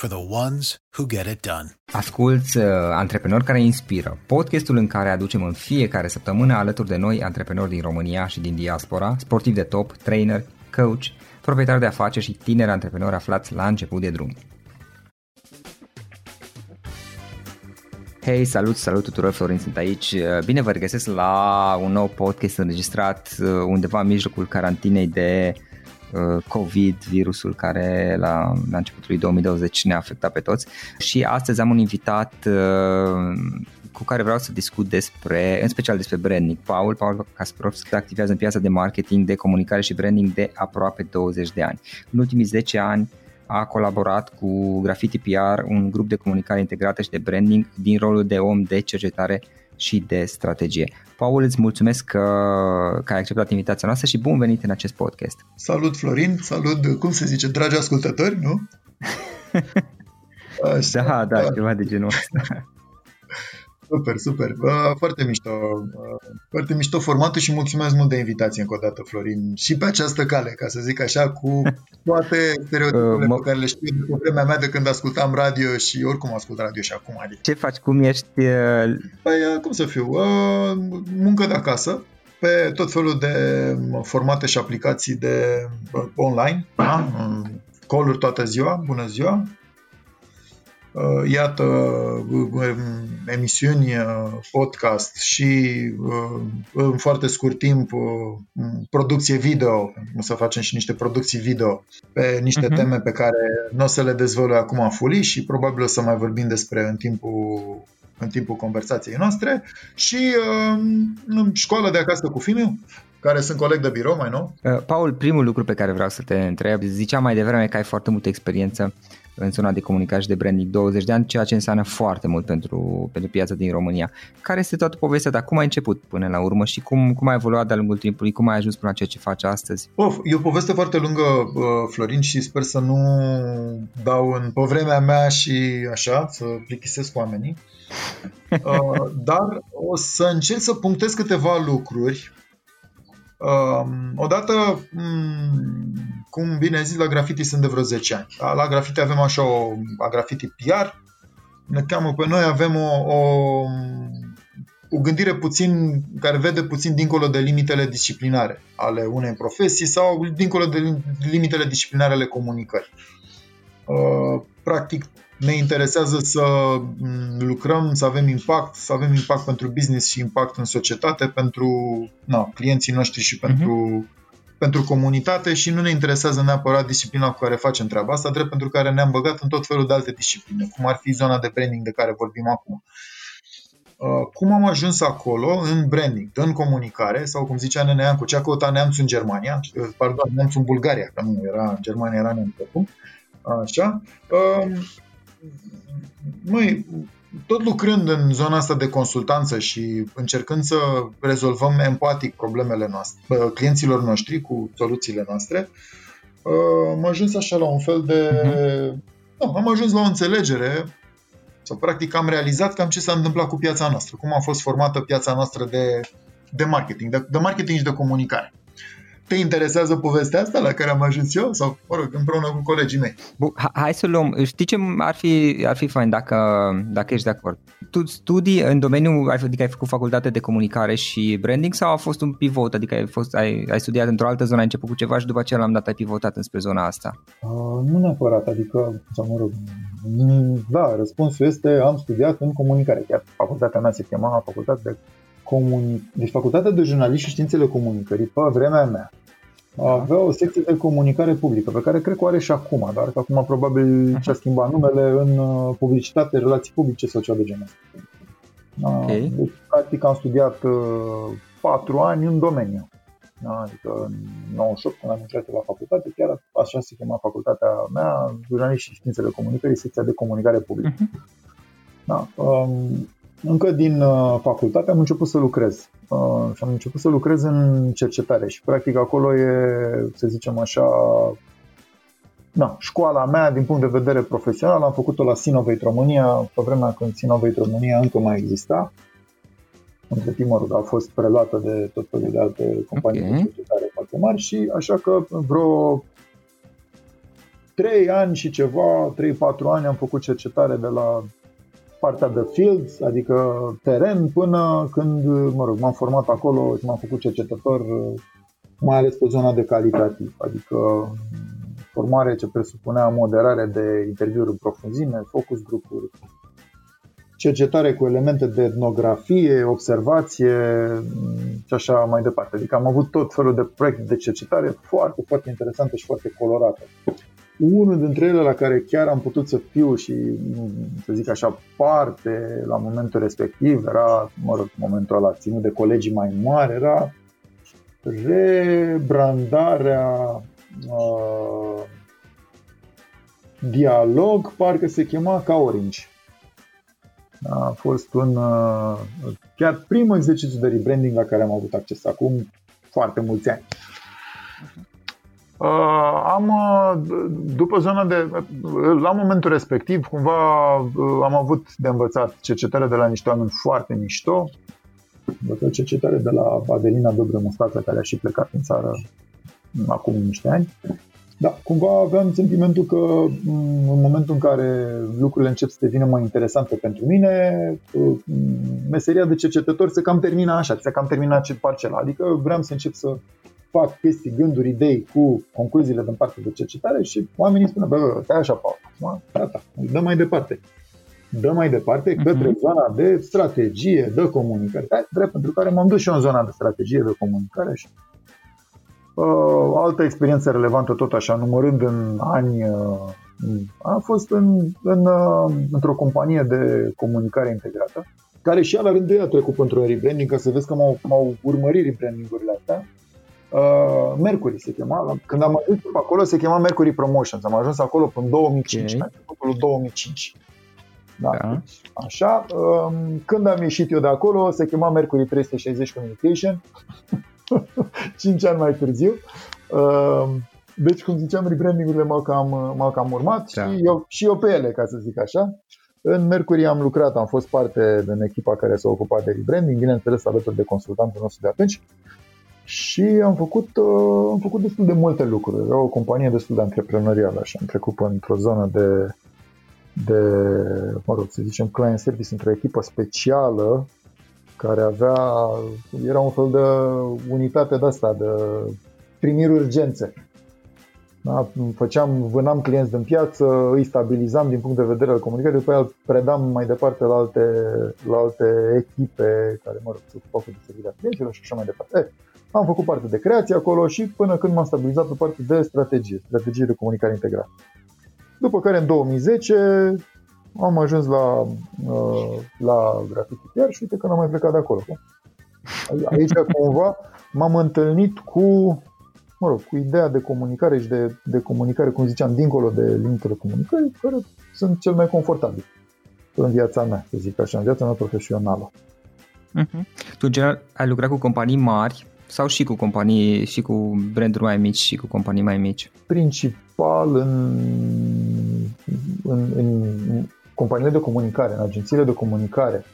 for the ones who get it done. Asculți uh, Antreprenori care inspiră, podcastul în care aducem în fiecare săptămână alături de noi antreprenori din România și din diaspora, sportivi de top, trainer, coach, proprietari de afaceri și tineri antreprenori aflați la început de drum. Hei, salut, salut tuturor, Florin sunt aici. Bine vă regăsesc la un nou podcast înregistrat uh, undeva în mijlocul carantinei de uh, COVID, virusul care la, la începutul 2020 ne-a afectat pe toți. Și astăzi am un invitat uh, cu care vreau să discut despre, în special despre branding. Paul, Paul Kasparovski activează în piața de marketing, de comunicare și branding de aproape 20 de ani. În ultimii 10 ani a colaborat cu Graffiti PR, un grup de comunicare integrată și de branding din rolul de om de cercetare și de strategie. Paul, îți mulțumesc că, că ai acceptat invitația noastră și bun venit în acest podcast. Salut Florin, salut, cum se zice, dragi ascultători, nu? Așa, da, da, ceva de genul ăsta. Super, super. Foarte mișto. Foarte mișto formatul și mulțumesc mult de invitație încă o dată, Florin. Și pe această cale, ca să zic așa, cu toate stereotipele uh, pe care le știu de vremea mea de când ascultam radio și oricum ascult radio și acum. Adică. Ce faci? Cum ești? Păi, cum să fiu? Muncă de acasă, pe tot felul de formate și aplicații de online, da? call toată ziua, bună ziua, Uh, iată, uh, emisiuni, uh, podcast și în foarte scurt timp producție video, o să facem și niște producții video pe niște uh-huh. teme pe care nu o să le dezvălui acum fully și probabil o să mai vorbim despre în timpul în timpul conversației noastre și uh, școală de acasă cu Fimiu, care sunt coleg de birou mai nou. Paul, primul lucru pe care vreau să te întreb, ziceam mai devreme că ai foarte multă experiență în zona de comunicare și de branding 20 de ani, ceea ce înseamnă foarte mult pentru, pentru piața din România. Care este toată povestea ta? Cum ai început până la urmă și cum, cum ai evoluat de-a lungul timpului? Cum ai ajuns până la ceea ce faci astăzi? Of, e o poveste foarte lungă, uh, Florin, și sper să nu dau în pe vremea mea și așa, să plictisesc oamenii. Uh, dar o să încerc să punctez câteva lucruri Um, odată, um, cum bine ai zis, la graffiti sunt de vreo 10 ani. Da? La graffiti avem așa o a graffiti PR, ne cheamă pe noi, avem o, o, o gândire puțin, care vede puțin dincolo de limitele disciplinare ale unei profesii sau dincolo de limitele disciplinare ale comunicării. Uh, practic, ne interesează să mm, lucrăm, să avem impact, să avem impact pentru business și impact în societate, pentru na, clienții noștri și pentru, uh-huh. pentru comunitate și nu ne interesează neapărat disciplina cu care facem treaba asta, drept pentru care ne-am băgat în tot felul de alte discipline, cum ar fi zona de branding de care vorbim acum. Uh, cum am ajuns acolo în branding, în comunicare, sau cum zicea Nenean, cu ce a căutat neamțul în Germania, uh, pardon, neamțul în Bulgaria, că nu era în Germania, era neamțul Așa. Um, măi, tot lucrând în zona asta de consultanță și încercând să rezolvăm empatic problemele noastre, clienților noștri cu soluțiile noastre, am ajuns așa la un fel de... Uh-huh. Nu, am ajuns la o înțelegere sau practic am realizat cam ce s-a întâmplat cu piața noastră, cum a fost formată piața noastră de, de marketing, de, de marketing și de comunicare. Te interesează povestea asta la care am ajuns eu? Sau, mă rog, împreună cu colegii mei? Bun, hai să luăm. Știi ce ar fi, ar fi fain dacă, dacă ești de acord? Tu studii în domeniul, adică ai făcut facultate de comunicare și branding sau a fost un pivot? Adică ai, fost, ai, ai studiat într-o altă zonă, ai început cu ceva și după aceea l-am dat ai pivotat înspre zona asta? Uh, nu neapărat, adică, sau mă rog, da, răspunsul este am studiat în comunicare. Chiar facultatea mea se chema facultate de comuni... Deci facultatea de jurnalist și științele comunicării, pe vremea mea, avea o secție de comunicare publică, pe care cred că o are și acum, dar că acum probabil și-a schimbat numele în uh, publicitate, relații publice sau ceva de genul ăsta. Okay. Deci, practic, am studiat uh, patru ani în domeniu. Da? Adică în 98, când am intrat la facultate, chiar așa se chema facultatea mea, jurnalist și științele comunicării, secția de comunicare publică. Uh-huh. Da? Um, încă din uh, facultate am început să lucrez uh, și am început să lucrez în cercetare și practic acolo e, să zicem așa, na, școala mea din punct de vedere profesional, am făcut-o la Sinovate România, pe vremea când Sinovate România încă mai exista. Între timp, mă rog, a fost preluată de tot felul de alte companii okay. de cercetare foarte mari și așa că vreo 3 ani și ceva, 3-4 ani am făcut cercetare de la partea de field, adică teren, până când, mă rog, m-am format acolo și m-am făcut cercetător, mai ales pe zona de calitativ, adică formare ce presupunea moderare de interviuri în profunzime, focus grupuri, cercetare cu elemente de etnografie, observație și așa mai departe. Adică am avut tot felul de proiecte de cercetare foarte, foarte interesante și foarte colorate. Unul dintre ele la care chiar am putut să fiu și, să zic așa, parte la momentul respectiv, era, mă rog, momentul ăla ținut de colegii mai mari, era rebrandarea uh, dialog, parcă se chema ca Orange. A fost un uh, chiar primul exercițiu de rebranding la care am avut acces acum foarte mulți ani. Uh, am, uh, după zona de, la momentul respectiv, cumva am avut de învățat cercetare de la niște oameni foarte mișto. După cercetare de la Adelina Dobre Mustață, care a și plecat în țară acum niște ani. Da, cumva aveam sentimentul că mm, în momentul în care lucrurile încep să devină mai interesante pentru mine, mm, meseria de cercetător se cam termina așa, se cam termina ce parcela. Adică vreau să încep să fac chestii, gânduri, idei cu concluziile din partea de cercetare și oamenii spun, bă, stai așa, Paul, gata, dă mai departe. Dă mai departe mhm. către uh-huh. zona de strategie, de comunicare. Da, drept pentru care m-am dus și eu în zona de strategie, de comunicare și Uh, altă experiență relevantă tot așa, numărând în ani, uh, a fost în, în, uh, într-o companie de comunicare integrată, care și ea la rândul ei a trecut pentru un rebranding, ca să vezi că m-au, m-au urmărit rebrandingurile astea. Uh, Mercury se chema, când am ajuns acolo se chema Mercury Promotions, am ajuns acolo până în 2005, okay. în 2005. Da. da. Așa, um, când am ieșit eu de acolo, se chema Mercury 360 Communication 5 ani mai târziu. Ehm, deci, cum ziceam, rebranding-urile m-au cam, m-au cam urmat da. și, eu, și eu pe ele, ca să zic așa. În Mercury am lucrat, am fost parte din echipa care s-a ocupat de rebranding, bineînțeles alături de consultantul nostru de atunci. Și am făcut, uh, am făcut destul de multe lucruri. Era o companie destul de antreprenorială și am trecut într-o zonă de, de, mă rog, să zicem, client service, într-o echipă specială care avea, era un fel de unitate de asta, de primiri urgențe. Da? Făceam, vânam clienți din piață, îi stabilizam din punct de vedere al comunicării, după aia îl predam mai departe la alte, la alte echipe care, mă rog, se ocupau cu distribuirea clienților și așa mai departe. E, am făcut parte de creație acolo și până când m-am stabilizat pe parte de strategie, strategie de comunicare integrată. După care în 2010 am ajuns la, uh, la graffiti chiar și uite că n-am mai plecat de acolo. Aici cumva m-am întâlnit cu, mă rog, cu ideea de comunicare și de, de comunicare, cum ziceam, dincolo de limitele comunicării, care sunt cel mai confortabil în viața mea, să zic așa, în viața mea profesională. Uh-huh. Tu, general, ai lucrat cu companii mari sau și cu companii, și cu branduri mai mici și cu companii mai mici? Principal în, în, în companiile de comunicare, în agențiile de comunicare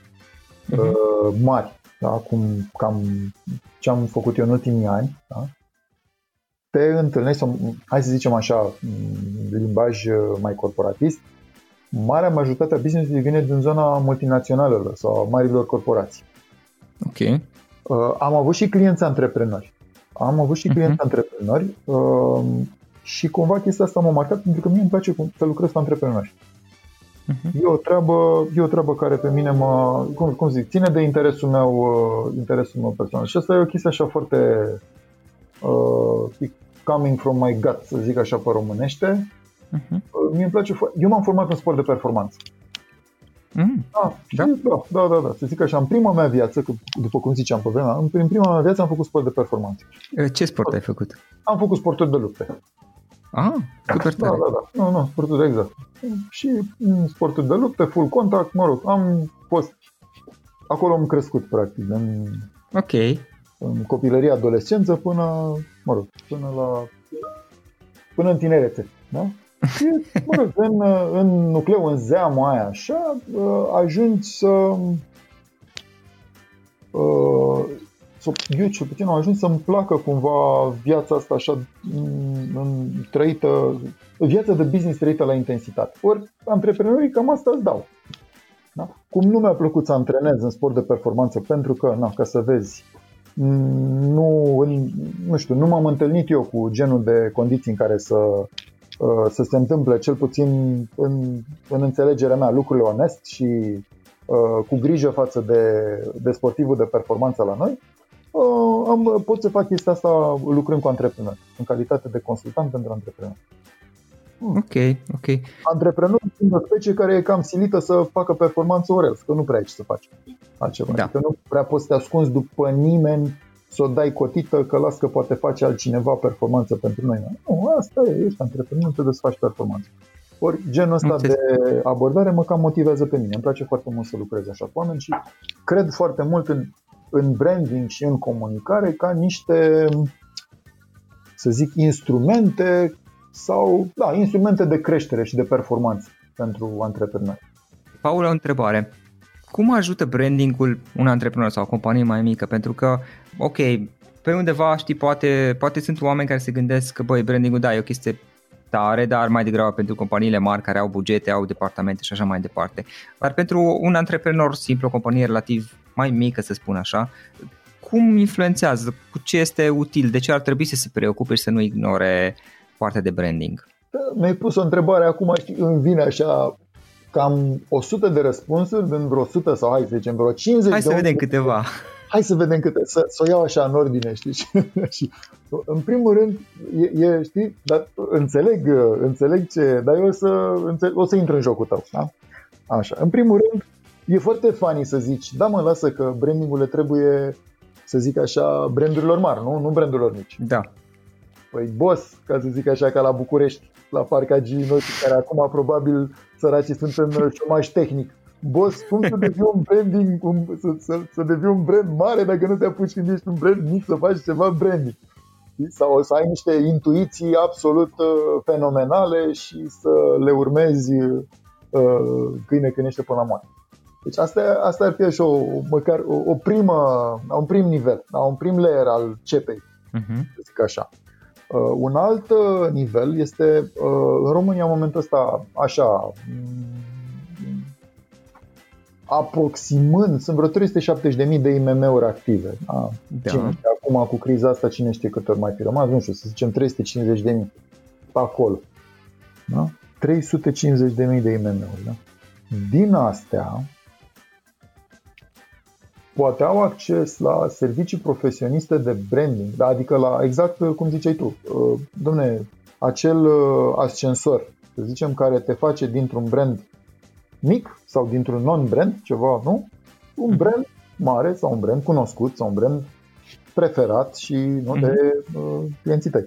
uh-huh. mari, da? cum cam ce am făcut eu în ultimii ani, da? te întâlnești, hai să zicem așa, limbaj uh, mai corporatist, marea majoritate a business-ului vine din zona multinaționalelor sau marilor corporații. Ok. Uh, am avut și clienți antreprenori. Am avut și clienți uh-huh. antreprenori uh, și cumva chestia asta m-a marcat pentru că mie îmi place să lucrez cu antreprenori. Uh-huh. E, o treabă, e o treabă care pe mine mă, cum, cum zic, ține de interesul meu, uh, interesul meu personal. Și asta e o chestie așa foarte, uh, coming from my gut, să zic așa pe românește. Uh-huh. Mie îmi place foarte... Eu m-am format în sport de performanță. Mm. Da, da? da, da, da, da, să zic așa, în prima mea viață, că, după cum ziceam pe vremea, în prima mea viață am făcut sport de performanță. Ce sport ai făcut? Am făcut sporturi de lupte. Ah, super da, tare. Da, da, da. Nu, nu, sporturi de exact. Și sporturi de lupte, full contact, mă rog, am fost... Acolo am crescut, practic, în, ok. în copilărie, adolescență, până, mă rog, până la... până în tinerețe, da? Și, mă rog, în, în nucleu, în zeama aia, așa, ajungi să... să eu cel puțin am ajuns să-mi placă cumva viața asta așa în, trăită, viața de business trăită la intensitate. Ori antreprenorii cam asta îți dau. Da? Cum nu mi-a plăcut să antrenez în sport de performanță pentru că, na, ca să vezi, nu, nu știu, nu m-am întâlnit eu cu genul de condiții în care să Uh, să se întâmple, cel puțin în, în înțelegerea mea, lucrurile onest și uh, cu grijă față de, de sportivul de performanță la noi, uh, am, pot să fac chestia asta lucrând cu antreprenori, în calitate de consultant pentru antreprenori. Hmm. Ok, ok. Antreprenor sunt o specie care e cam silită să facă performanță orel, că nu prea ai ce să faci altceva. Da. Adică nu prea poți să te ascunzi după nimeni să o dai cotită că las că poate face altcineva performanță pentru noi. Nu, asta e, ești antreprenor, trebuie să faci performanță. Ori genul ăsta de abordare mă cam motivează pe mine. Îmi place foarte mult să lucrez așa cu oameni și cred foarte mult în, în branding și în comunicare ca niște, să zic, instrumente sau, da, instrumente de creștere și de performanță pentru antreprenori. Paul, o întrebare. Cum ajută brandingul un antreprenor sau o companie mai mică? Pentru că, ok, pe undeva, știi, poate, poate sunt oameni care se gândesc că, băi, brandingul, da, e o chestie tare, dar mai degrabă pentru companiile mari care au bugete, au departamente și așa mai departe. Dar pentru un antreprenor simplu, o companie relativ mai mică, să spun așa, cum influențează, cu ce este util, de ce ar trebui să se preocupe și să nu ignore partea de branding? Mi-ai pus o întrebare acum, știi, îmi vine așa cam 100 de răspunsuri din vreo 100 sau hai să zicem vreo 50 Hai să vedem câteva. Hai să vedem câte, să, să o iau așa în ordine, știi? și în primul rând, e, e, știi, dar înțeleg, înțeleg ce, dar eu o să, înțeleg, o să intru în jocul tău, da? Așa, în primul rând, e foarte funny să zici, da mă, lasă că brandingul trebuie, să zic așa, brandurilor mari, nu? Nu brandurilor mici. Da. Păi boss, ca să zic așa, ca la București, la parcagii noștri, care acum probabil săracii sunt în șomaj tehnic. Boss, cum să devii un branding, un, să, să, să devii un brand mare dacă nu te apuci când ești un brand mic să faci ceva branding? Sau o să ai niște intuiții absolut uh, fenomenale și să le urmezi uh, câine când ești până la moarte. Deci asta, asta ar fi așa o, măcar o, o primă, un prim nivel, da, un prim layer al cepei, uh-huh. să zic așa. Uh, un alt uh, nivel este uh, în România în momentul ăsta așa mm, aproximând, sunt vreo 370.000 de IMM-uri active. Da? Da. Cine știe, acum cu criza asta cine știe cât ori mai fi rămas, nu știu, să zicem 350.000 pe acolo. Da? 350.000 de IMM-uri. Da? Din astea, poate au acces la servicii profesioniste de branding, da? adică la exact cum ziceai tu, uh, domne, acel uh, ascensor, să zicem, care te face dintr-un brand mic sau dintr-un non-brand, ceva, nu? Un mhm. brand mare sau un brand cunoscut sau un brand preferat și nu, de mhm. uh, clienții tăi.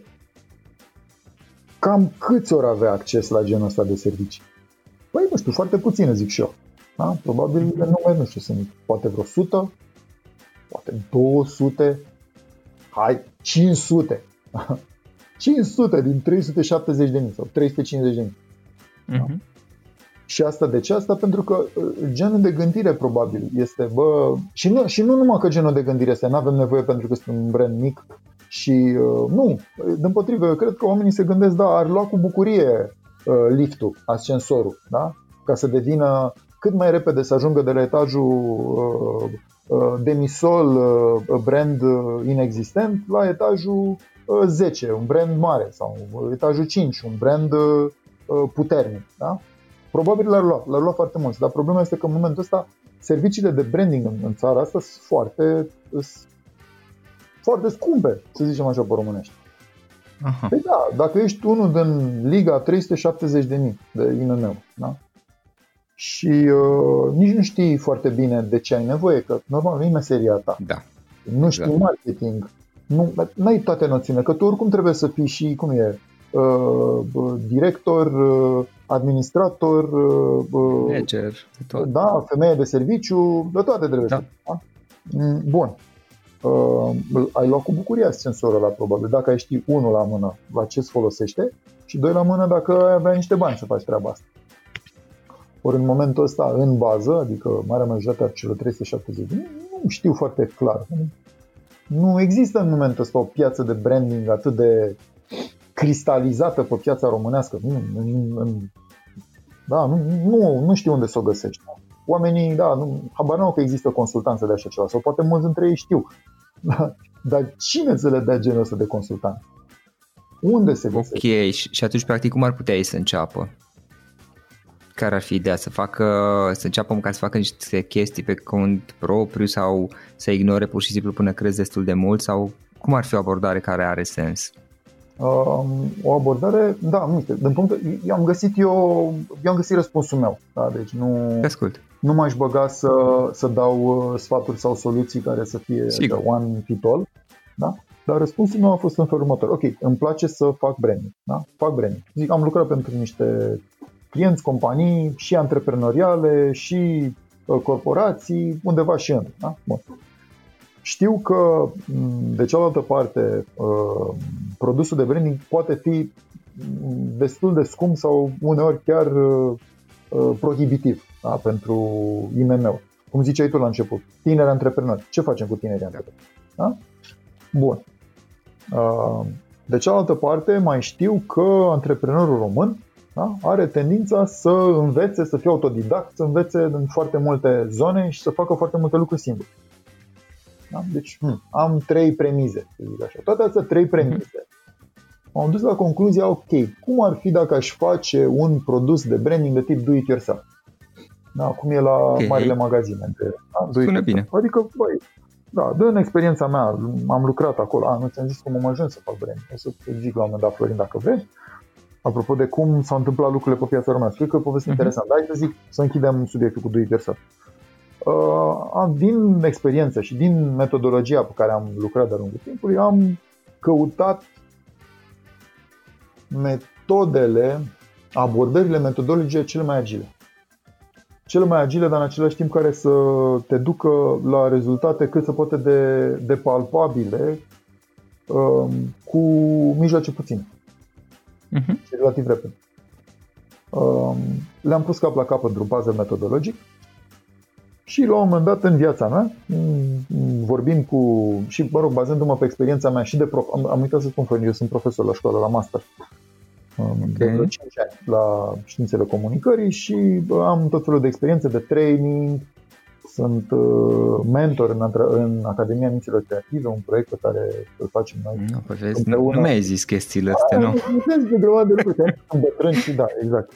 Cam câți ori avea acces la genul ăsta de servicii? Păi, nu știu, foarte puține, zic și eu. Da? Probabil de nume, nu știu, sunt poate vreo 100, poate 200, hai, 500. 500 din 370 de mii sau 350 de mii. Uh-huh. Da? Mhm. Și asta de ce? Asta pentru că uh, genul de gândire probabil este, bă, și nu, și nu numai că genul de gândire este, nu avem nevoie pentru că sunt un brand mic și uh, nu, din potrivă, eu cred că oamenii se gândesc, da, ar lua cu bucurie uh, liftul, ascensorul, da? Ca să devină cât mai repede să ajungă de la etajul uh, uh, demisol, uh, brand inexistent, la etajul 10, un brand mare, sau etajul 5, un brand puternic. Da? Probabil l-ar lua, l-ar lua foarte mult, dar problema este că în momentul ăsta serviciile de branding în, în țara asta sunt foarte, sunt foarte scumpe, să zicem așa pe românești. Aha. Păi da, dacă ești unul din Liga 370 de mii de IMM, da? și uh, nici nu știi foarte bine de ce ai nevoie, că normal nu e meseria ta. Da. Nu știi Exact. marketing, nu ai toate noțiunile, că tu oricum trebuie să fii și, cum e, uh, bă, director, uh, administrator, uh, bă, Manager, tot. da, femeie de serviciu, de toate trebuie Da. să fii. Da? Mm, Bun. Uh, ai luat cu bucurie ascensorul ăla, probabil. Dacă ai ști unul la mână la ce îți folosește și doi la mână dacă ai avea niște bani să faci treaba asta. Ori în momentul ăsta, în bază, adică marea majoritate a celor 370 de mii, nu știu foarte clar. Nu există în momentul ăsta o piață de branding atât de cristalizată pe piața românească. Nu, nu, nu, da, nu, nu, nu știu unde să o găsești. Oamenii, da, nu, habar n-au că există consultanță de așa ceva, sau poate mulți dintre ei știu. Dar cine să le dea genul ăsta de consultant? Unde se Ok, găsește? și, și atunci practic cum ar putea ei să înceapă? Care ar fi ideea? Să facă, să înceapă măcar să facă niște chestii pe cont propriu sau să ignore pur și simplu până crezi destul de mult sau cum ar fi o abordare care are sens? Um, o abordare, da, nu știu, din punct, eu am găsit eu, eu am găsit răspunsul meu, da, deci nu, Te ascult. nu m-aș băga să, să dau uh, sfaturi sau soluții care să fie Sigur. de one fit all, da? Dar răspunsul meu a fost în felul următor. Ok, îmi place să fac branding, da? Fac branding. Zic, am lucrat pentru niște clienți, companii și antreprenoriale și uh, corporații, undeva și în. Da? Bun. Știu că, m, de cealaltă parte, uh, produsul de branding poate fi m, destul de scump sau uneori chiar uh, uh, prohibitiv da? pentru IMM-uri. Cum ziceai tu la început, tineri antreprenori. Ce facem cu tinerii antreprenori? Da? Bun. Uh, De cealaltă parte, mai știu că antreprenorul român da, are tendința să învețe, să fie autodidact, să învețe în foarte multe zone și să facă foarte multe lucruri singur. Da? Deci hm, am trei premize, să zic așa. Toate astea trei premize. M-am dus la concluzia, ok, cum ar fi dacă aș face un produs de branding de tip do-it-yourself? Da, cum e la Ok. marile magazine. De, da, do it Sună yourself. bine. Adică, băi, da, din experiența mea, am lucrat acolo. A, nu ți-am zis cum am ajuns să fac branding. O să te zic la un moment dat, Florin, dacă vrei. Apropo de cum s-au întâmplat lucrurile pe piața românească, cred că e o poveste Mhm. interesantă. Hai să zic, să închidem subiectul cu do it yourself. Uh, din experiență și din metodologia pe care am lucrat de-a lungul timpului, am căutat metodele, abordările metodologice cele mai agile. Cele mai agile, dar în același timp care să te ducă la rezultate cât se poate de, de palpabile um, cu mijloace puține Mhm. și relativ repede. Um, le-am pus cap la capăt într-un puzzle metodologic și la un moment dat în viața mea, m- vorbind cu, și mă rog, bazându-mă pe experiența mea și de prof, am, am uitat să spun, Florin, eu sunt profesor la școală, la master. Um, De vreo 5 ani la științele comunicării și bă, am tot felul de experiențe de training, sunt uh, mentor în, antre- în Academia Minților Creative, un proiect pe care îl facem noi Nu, păi vezi, nu, Împreună. nu mi-ai zis chestiile astea, nu? Vezi de grămadă de lucruri, sunt bătrân și da, exact.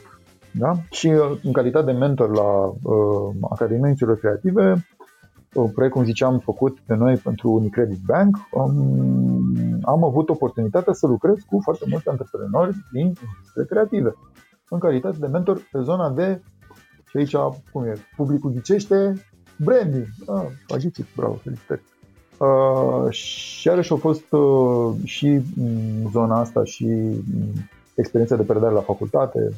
Da? Și uh, în calitate de mentor la uh, Academia Minților Creative, un proiect, cum ziceam, făcut de noi pentru Unicredit Bank, um, am avut oportunitatea să lucrez cu foarte mulți antreprenori din industrie creative, în calitate de mentor pe zona de, și aici, cum e, publicul ghicește, branding. Ah, agicit, bravo, felicitări. Uh, și iarăși a fost uh, și mm, zona asta și mm, experiența de predare la facultate.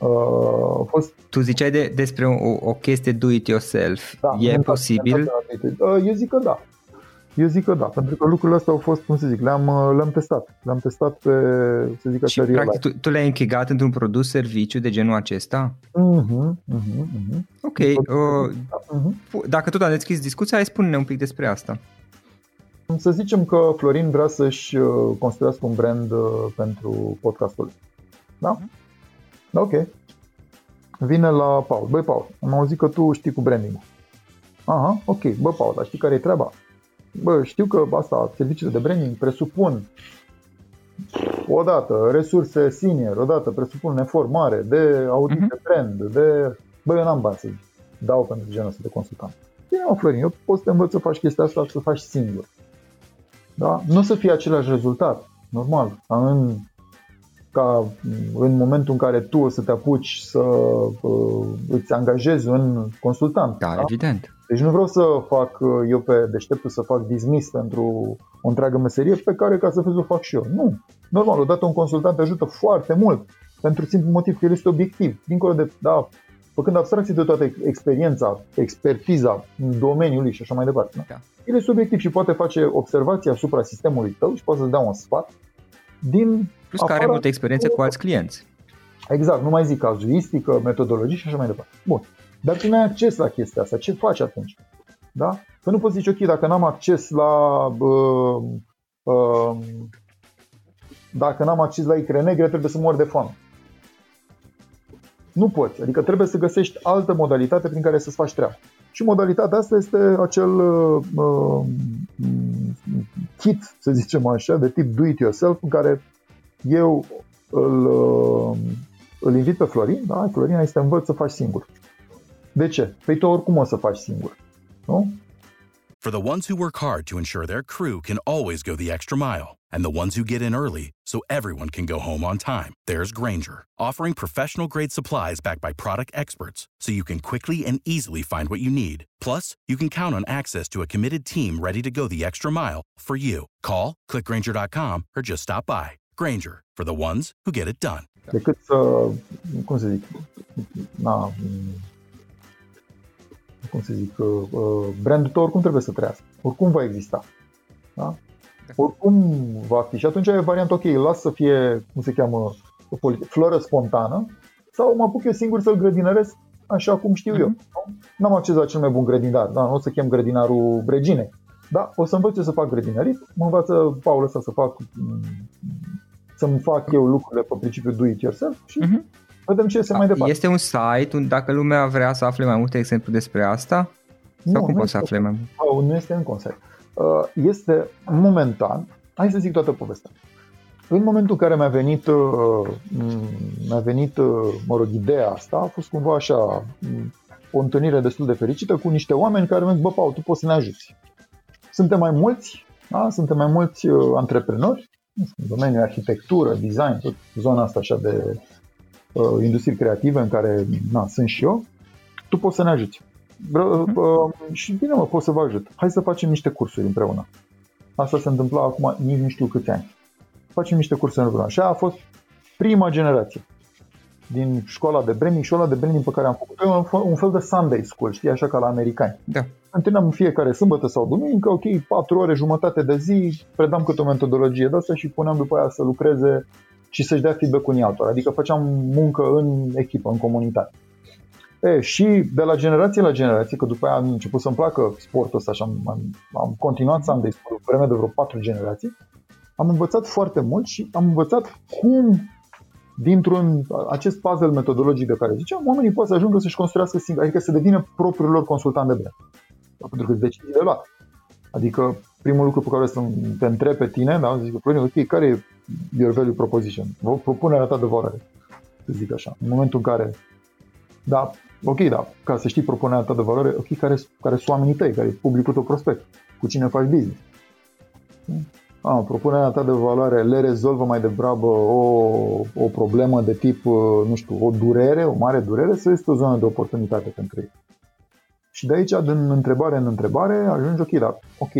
Uh, a fost Tu ziceai de, despre o, o chestie do-it-yourself. da, e mental- posibil? mental ability. Uh, Eu zic că da. Eu zic că da, pentru că lucrurile astea au fost, cum să zic, le-am, uh, le-am testat. Le-am testat pe, să zic Și așa, real practic tu, tu le-ai închegat într-un produs serviciu de genul acesta? Mhm, mhm, mhm. Ok, uh, Mhm. dacă tot am deschis discuția, hai spune-ne un pic despre asta. Să zicem că Florin vrea să-și uh, construiască un brand uh, pentru podcastul. Da? Da, ok. Vine la Paul. Băi, Paul, am auzit că tu știi cu branding. Aha, ok. Bă, Paul, dar știi care e treaba? Bă, știu că asta, serviciile de branding presupun odată resurse senior, odată presupun efort mare de audit Mhm. de brand, de... Bă, eu n-am bani să dau pentru genul ăsta de consultant. Bine, mă, Florin, eu pot să te învăț să faci chestia asta, să faci singur. Da? Nu o să fie același rezultat, normal. În, ca în momentul în care tu o să te apuci să uh, îți angajezi un consultant. Da, da, evident. Deci nu vreau să fac uh, eu pe deșteptul să fac dismis pentru o întreagă meserie pe care ca să fiu o fac și eu. Nu. Normal, odată un consultant te ajută foarte mult pentru simplu motiv că el este obiectiv. Dincolo de, da, făcând abstracție de toată experiența, expertiza în domeniul și așa mai departe. Da? Da. El este obiectiv și poate face observații asupra sistemului tău și poate să-ți dea un sfat din Plus că are multă experiență cu alți clienți. Exact, nu mai zic cazuistică, metodologii și așa mai departe. Bun. Dar tu nu ai acces la chestia asta. Ce faci atunci? Da? Că nu poți zice, ok, dacă n-am acces la uh, uh, dacă n-am acces la icre negre, trebuie să mor de foame. Nu poți. Adică trebuie să găsești altă modalitate prin care să-ți faci treaba. Și modalitatea asta este acel uh, uh, kit, să zicem așa, de tip do-it-yourself, în care eu îl, uh, îl invit pe Florin, da? Florin, hai să te învăț să faci singur. De ce? Păi tu oricum o să faci singur. Nu? For the ones who work hard to ensure their crew can always go the extra mile, and the ones who get in early so everyone can go home on time, there's Granger, offering professional grade supplies backed by product experts so you can quickly and easily find what you need. Plus, you can count on access to a committed team ready to go the extra mile for you. Call, clickgranger.com, or just stop by. Granger, for the ones who get it done. Decât trebuie să trăiască, oricum va exista. Oricum va fi. Și atunci e varianta, ok, las să fie, cum se cheamă, o poliție, floră spontană, sau mă apuc eu singur să-l grădinăresc așa cum știu mm-hmm. eu. Nu? N-am acces la cel mai bun grădinar, da, nu o să chem grădinarul regine. Da, o să învăț eu să fac grădinărit, mă învață Paul ăsta să fac să-mi fac eu lucrurile pe principiul do it yourself și mm-hmm vedem ce este mai departe. Este un site unde dacă lumea vrea să afle mai multe exemple despre asta? Sau nu, cum poți să afle mai multe? Nu este în concept. Uh, este momentan, hai să zic toată povestea. În momentul în care mi-a venit, uh, mi-a venit uh, mă rog, ideea asta, a fost cumva așa o întâlnire destul de fericită cu niște oameni care mi-au zis, bă, Paul, tu poți să ne ajuți. Suntem mai mulți, da? suntem mai mulți antreprenori în domeniul arhitectură, design, tot zona asta așa de uh, industrie creative în care na, sunt și eu, tu poți să ne ajuți. Vreau, mhm. uh, și bine mă, pot să vă ajut. Hai să facem niște cursuri împreună. Asta se întâmpla acum nici nu știu câți ani. Facem niște cursuri împreună. Și a fost prima generație din școala de branding, școala de branding pe care am făcut un, un fel de Sunday school, știi, așa ca la americani. Da. Întâlneam în fiecare sâmbătă sau duminică, ok, 4 ore, jumătate de zi, predam câte o metodologie de asta și puneam după aia să lucreze și să-și dea feedback unii altora. Adică făceam muncă în echipă, în comunitate. E, și de la generație la generație, că după aia am început să-mi placă sportul ăsta și am, am, am continuat să am de sport vreme de vreo patru generații, am învățat foarte mult și am învățat cum dintr-un acest puzzle metodologic de care ziceam, oamenii pot să ajungă să-și construiască singur, adică să devină propriul lor consultant de brand. Pentru că decizii de luat. Adică primul lucru pe care să te întreb pe tine, da, zic, ok, care e your value proposition, propunerea ta de valoare, să zic așa. În momentul în care, da, ok, da, ca să știi propunerea ta de valoare, ok, care, care sunt oamenii tăi, care e publicul tău prospect, cu cine faci business. A, propunerea ta de valoare le rezolvă mai degrabă o, o problemă de tip, nu știu, o durere, o mare durere, sau este o zonă de oportunitate pentru ei. Și de aici, din întrebare în întrebare, ajungi, ok, da, ok,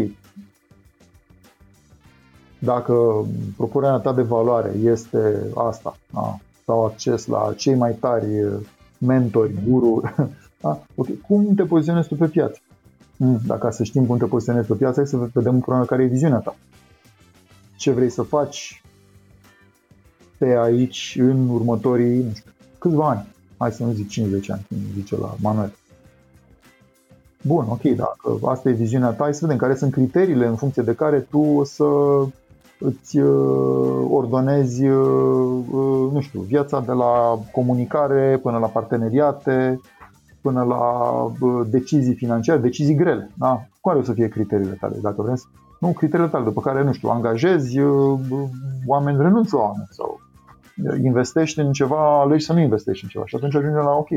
dacă propunerea ta de valoare este asta, da? sau acces la cei mai tari mentori, guru, da? okay. cum te poziționezi tu pe piață? Hmm, dacă să știm cum te poziționezi pe piață, hai să vedem împreună care e viziunea ta. Ce vrei să faci pe aici în următorii, nu știu, câțiva ani. Hai să nu zic 50 ani, cum zice la Manuel. Bun, ok, dacă asta e viziunea ta, hai să vedem care sunt criteriile în funcție de care tu o să îți uh, ordonezi, uh, uh, nu știu, viața de la comunicare până la parteneriate, până la decizii financiare, decizii grele. Da? Care o să fie criteriile tale, dacă vreți? Nu, criteriile tale, după care, nu știu, angajezi oameni, renunță oameni sau investești în ceva, alegi să nu investești în ceva și atunci ajunge la ok.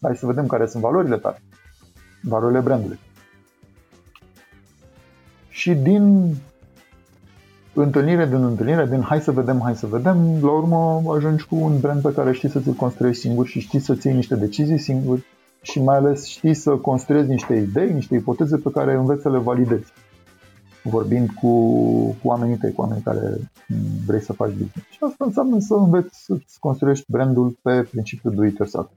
Hai să vedem care sunt valorile tale, valorile brandului. Și din întâlnire din întâlnire, din hai să vedem, hai să vedem, la urmă ajungi cu un brand pe care știi să ți-l construiești singur și știi să ții niște decizii singuri și mai ales știi să construiezi niște idei, niște ipoteze pe care înveți să le validezi vorbind cu, cu oamenii tăi, cu oamenii care vrei să faci business. Și asta înseamnă să înveți să-ți construiești brandul pe principiul do it yourself.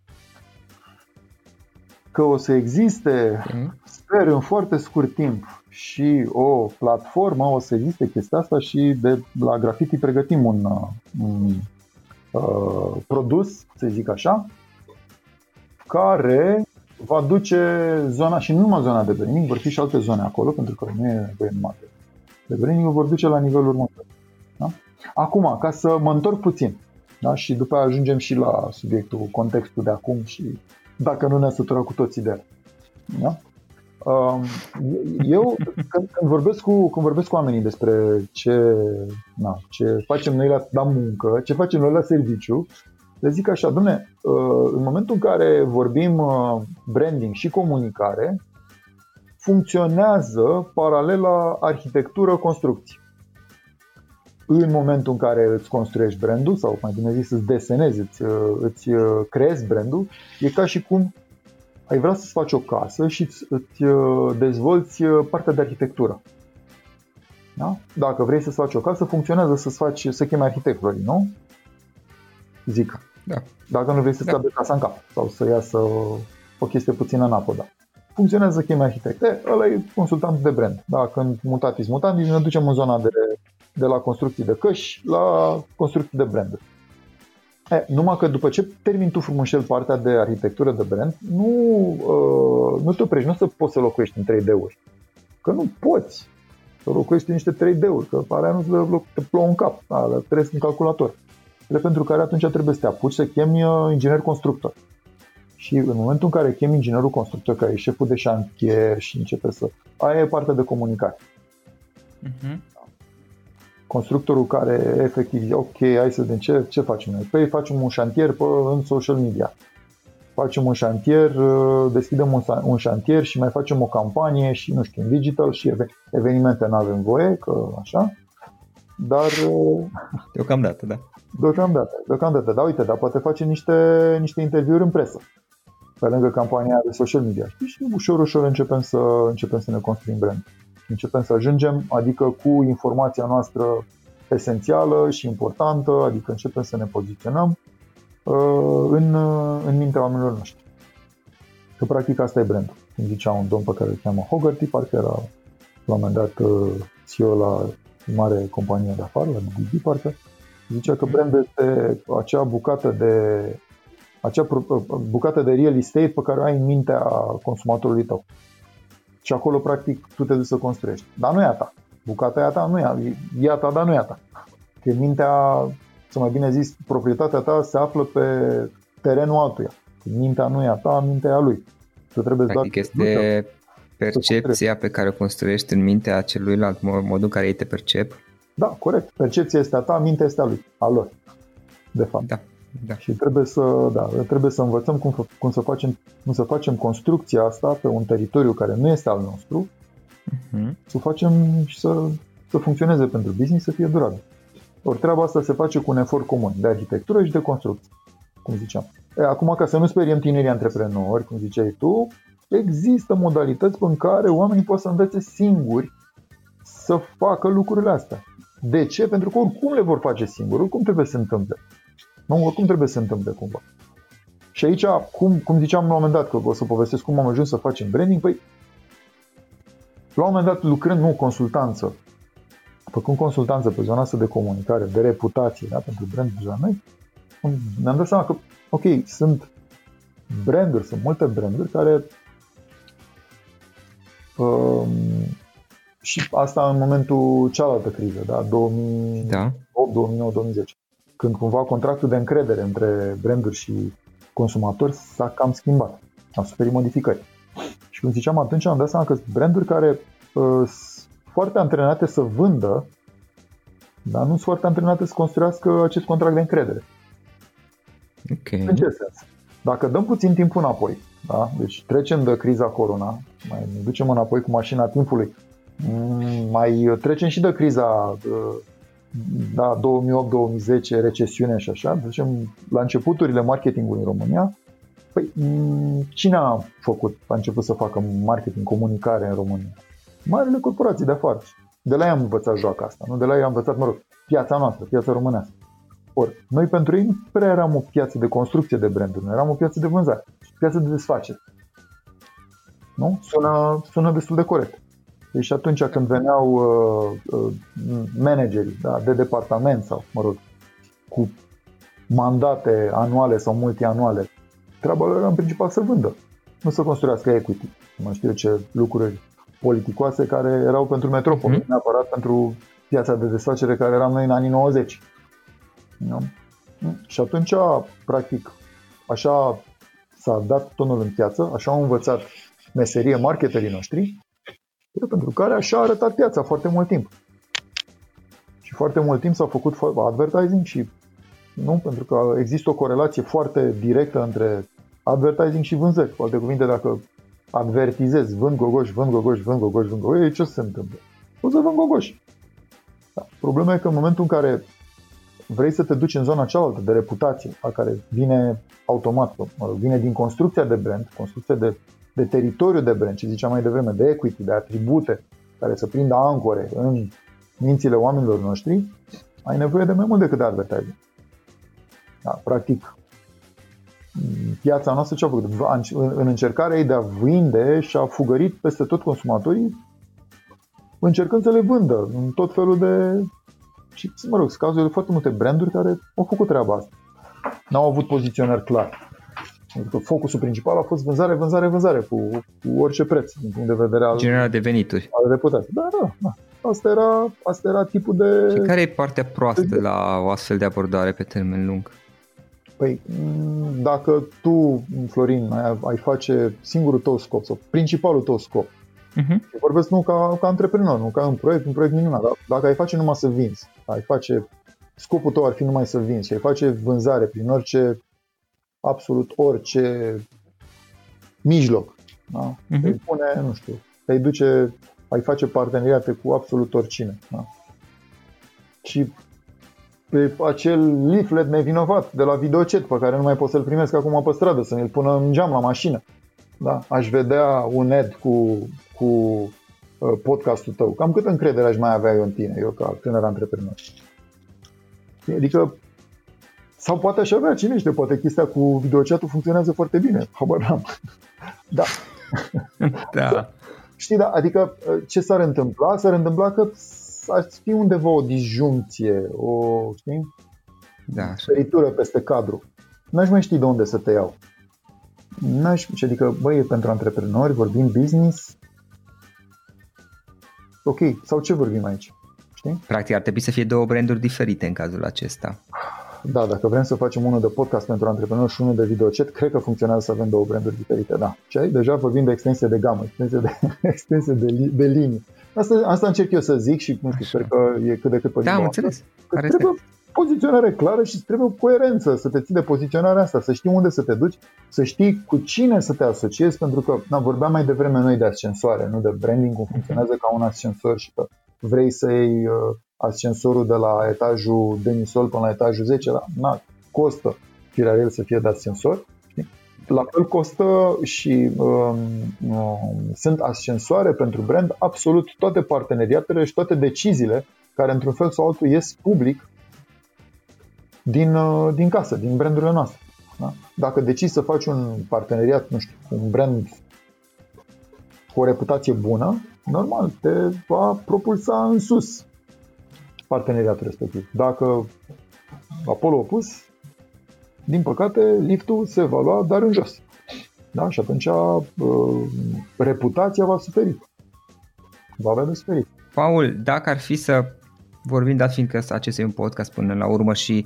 Că o să existe, mm. sper, în foarte scurt timp și o platformă, o să existe chestia asta și de la Graffiti pregătim un, un uh, produs, să zic așa, care va duce zona, și nu numai zona de branding, vor fi și alte zone acolo, pentru că nu e nevoie numai de branding, vor duce la nivelul următor. Da? Acum, ca să mă întorc puțin, da? și după aia ajungem și la subiectul, contextul de acum și dacă nu ne sătură cu toții de da? Um, eu, când, când, vorbesc cu, când vorbesc cu oamenii despre ce, na, ce facem noi la, la muncă, ce facem noi la serviciu, le zic așa, domne, uh, în momentul în care vorbim uh, branding și comunicare, funcționează paralela arhitectură-construcție. În momentul în care îți construiești brandul, sau mai bine zis îți desenezi, îți, uh, îți creezi brandul, e ca și cum ai vrea să-ți faci o casă și îți, îți dezvolți partea de arhitectură. Da? Dacă vrei să-ți faci o casă, funcționează să-ți faci, să chemi arhitectul, nu? zic. Da. Dacă nu vrei să-ți da. casa în cap sau să iasă o chestie puțină în apă, da. Funcționează chemia arhitect. E, ăla e consultant de brand. Da, când mutatis mutandis ne ducem în zona de, de la construcții de căși la construcții de brand. E, numai că după ce termin tu frumușel partea de arhitectură de brand, nu, uh, nu te oprești, nu să poți să locuiești în 3D-uri. Că nu poți să locuiești în niște 3D-uri, că alea nu te plouă în cap, da, trebuie în calculator pentru care atunci trebuie să te apuci să chemi uh, inginer constructor. Și în momentul în care chemi inginerul constructor, care e șeful de șantier și începe să... Aia e partea de comunicare. Uh-huh. Constructorul care efectiv zice, ok, hai să vedem ce, ce facem noi. Păi facem un șantier pe, în social media. Facem un șantier, uh, deschidem un, un șantier și mai facem o campanie și, nu știu, în digital și evenimente nu avem voie, că așa. Dar... Uh, Deocamdată, da. Deocamdată, deocamdată. Dar uite, dar poate face niște, niște interviuri în presă pe lângă campania de social media. Și ușor, ușor începem să, începem să ne construim brand. Începem să ajungem, adică cu informația noastră esențială și importantă, adică începem să ne poziționăm uh, în, uh, în mintea oamenilor noștri. Că practic asta e brandul. Cum zicea un domn pe care îl cheamă Hogarty, parcă era la un moment dat uh, CEO la mare companie de afară, la BB, parcă, Zicea că brand este acea bucată de acea bucată de real estate pe care o ai în mintea consumatorului tău. Și acolo, practic, tu te duci să construiești. Dar nu e a ta. Bucata e a ta, nu e a, e a ta, dar nu e a ta. Că mintea, să mai bine zis, proprietatea ta se află pe terenul altuia. Mintea nu e a ta, mintea e a lui. Tu trebuie practic doar este percepția pe care o construiești în mintea celuilalt, modul în care ei te percep da, corect. Percepția este a ta, mintea este a lui, a lor, de fapt. Da. Da. Și trebuie să, da, trebuie să învățăm cum, cum, să facem, cum să facem construcția asta pe un teritoriu care nu este al nostru, uh-huh. să facem și să, să funcționeze pentru business, să fie durabil. Ori treaba asta se face cu un efort comun de arhitectură și de construcție, cum ziceam. E, acum, ca să nu speriem tinerii antreprenori, cum ziceai tu, există modalități în care oamenii pot să învețe singuri să facă lucrurile astea. De ce? Pentru că oricum le vor face singuri, oricum trebuie să se întâmple. Nu, oricum trebuie să se întâmple cumva. Și aici, cum, cum ziceam la un moment dat, că o să povestesc cum am ajuns să facem branding, păi la un moment dat lucrând, nu, consultanță, făcând consultanță pe zona asta de comunicare, de reputație, da, pentru brandul la noi, ne-am dat seama că, ok, sunt branduri, sunt multe branduri care um, și asta în momentul cealaltă criză, da? 2008, da. 2009, 2010. Când cumva contractul de încredere între branduri și consumatori s-a cam schimbat. A suferit modificări. Și cum ziceam atunci, am dat seama că sunt branduri care uh, sunt foarte antrenate să vândă, dar nu sunt foarte antrenate să construiască acest contract de încredere. Okay. În ce sens? Dacă dăm puțin timp înapoi, da? deci trecem de criza corona, mai ne ducem înapoi cu mașina timpului Mm, mai trecem și de criza da, 2008-2010, recesiune și așa, zicem, la începuturile marketingului în România, păi, mm, cine a făcut, a început să facă marketing, comunicare în România? Marile corporații de afară. De la ei am învățat joaca asta, nu? De la ei am învățat, mă rog, piața noastră, piața românească. Ori, noi pentru ei nu prea eram o piață de construcție de branduri, noi eram o piață de vânzare, piață de desfacere. Nu? Sună, sună destul de corect. Deci atunci când veneau uh, uh, managerii da, de departament sau, mă rog, cu mandate anuale sau multianuale, treaba lor era în principal să vândă, nu să construiască equity. Nu știu ce lucruri politicoase care erau pentru metropol, mm-hmm. neapărat pentru piața de desfacere care eram noi în anii 90. Da? Și atunci, practic, așa s-a dat tonul în piață, așa au învățat meserie marketerii noștri, pentru care așa a arătat piața foarte mult timp. Și foarte mult timp s-a făcut advertising și nu, pentru că există o corelație foarte directă între advertising și vânzări. Cu alte cuvinte, dacă advertizezi, vând gogoși, vând gogoși, vând gogoși, vând gogoși, ce se întâmplă? O să vând gogoși. Da. Problema e că în momentul în care vrei să te duci în zona cealaltă de reputație, a care vine automat, mă rog, vine din construcția de brand, construcția de, de teritoriu de brand, ce ziceam mai devreme, de equity, de atribute care să prindă ancore în mințile oamenilor noștri, ai nevoie de mai mult decât de advertising. Da, practic, piața noastră ce a făcut? În încercarea ei de a vinde și a fugărit peste tot consumatorii încercând să le vândă în tot felul de și, mă rog, sunt cazuri de foarte multe branduri care au făcut treaba asta. N-au avut poziționări clar. Pentru că focusul principal a fost vânzare, vânzare, vânzare cu, cu orice preț, din punct de vedere al... Generarea de venituri. Al reputației. Da, da, da. Asta era, asta era tipul de... Și care e partea proastă la o astfel de abordare pe termen lung? Păi, dacă tu, Florin, ai, ai face singurul tău scop sau principalul tău scop Uh-huh. vorbesc nu ca, ca antreprenor, nu ca un proiect, un proiect minunat. Dar dacă ai face numai să vinzi, ai face, scopul tău ar fi numai să vinzi și ai face vânzare prin orice, absolut orice mijloc, da? Uh-huh. Te pune, nu știu, te duce, ai face parteneriate cu absolut oricine. Da? Și pe acel leaflet nevinovat de la videocet pe care nu mai pot să-l primesc acum pe stradă, să mi-l pună în geam la mașină. Da? Aș vedea un ad cu cu uh, podcastul tău, cam cât încredere aș mai avea eu în tine, eu ca tânăr antreprenor. Adică, sau poate aș avea, cine știe, poate chestia cu videochatul funcționează foarte bine, habar n-am. Da. da. Știi, da, adică uh, ce s-ar întâmpla? S-ar întâmpla că ar fi undeva o disjuncție, o, știi? Da. Feritură peste cadru. N-aș mai ști de unde să te iau. N-aș, adică, băi, pentru antreprenori, vorbim business, ok, sau ce vorbim aici? Știi? Practic ar trebui să fie două branduri diferite în cazul acesta. Da, dacă vrem să facem unul de podcast pentru antreprenori și unul de videochat, cred că funcționează să avem două branduri diferite, da. Și aici deja vorbim de extensie de gamă, extensie de, extensie de, li, de linii. Asta, asta încerc eu să zic și nu știu, sper că e cât de cât pe Da, am înțeles. Care trebuie, poziționare clară și trebuie coerență, să te ții de poziționarea asta, să știi unde să te duci, să știi cu cine să te asociezi, pentru că na, vorbeam mai devreme noi de ascensoare, nu de branding, cum funcționează ca un ascensor și că vrei să iei uh, ascensorul de la etajul demisol până la etajul 10, la, na, costă firea el să fie de ascensor. La fel costă și um, um, sunt ascensoare pentru brand absolut toate parteneriatele și toate deciziile care într-un fel sau altul ies public din, uh, din casă, din brandurile noastre. Da? Dacă decizi să faci un parteneriat, nu știu, un brand cu o reputație bună, normal, te va propulsa în sus parteneriatul respectiv. Dacă Apollo opus, din păcate, liftul se va lua dar în jos. Da? Și atunci uh, reputația va suferi. Va avea de suferit. Paul, dacă ar fi să vorbim, dat fiindcă acesta e un podcast până la urmă și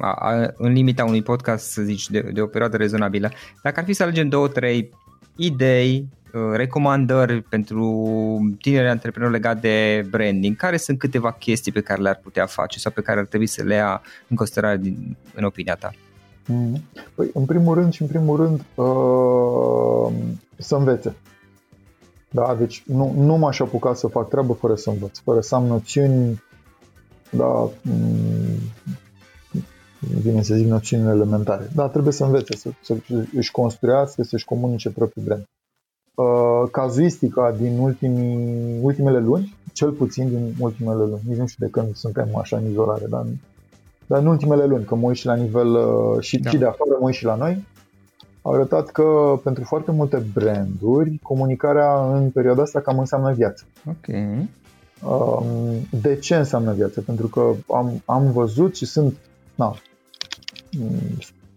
a, a, în limita unui podcast, să zici, de, de o perioadă rezonabilă. Dacă ar fi să alegem două, trei idei, uh, recomandări pentru tineri antreprenori legat de branding, care sunt câteva chestii pe care le-ar putea face sau pe care ar trebui să le ia în considerare din, în opinia ta? Mm. Păi, în primul rând și în primul rând uh, să învețe. Da? Deci nu, nu m-aș apuca să fac treabă fără să învăț, fără să am noțiuni, da, vine să zic noțiuni elementare. Da, trebuie să învețe, să, să își construiască, să-și comunice propriul brand. Uh, cazuistica din ultimii, ultimele luni, cel puțin din ultimele luni, nici nu știu de când suntem așa în izolare, dar, dar în ultimele luni, că mă uit și la nivel uh, și, da. și de afară, mă uit și la noi, a arătat că pentru foarte multe branduri, comunicarea în perioada asta cam înseamnă viață. Ok. Um, de ce înseamnă viață? Pentru că am, am văzut și sunt na,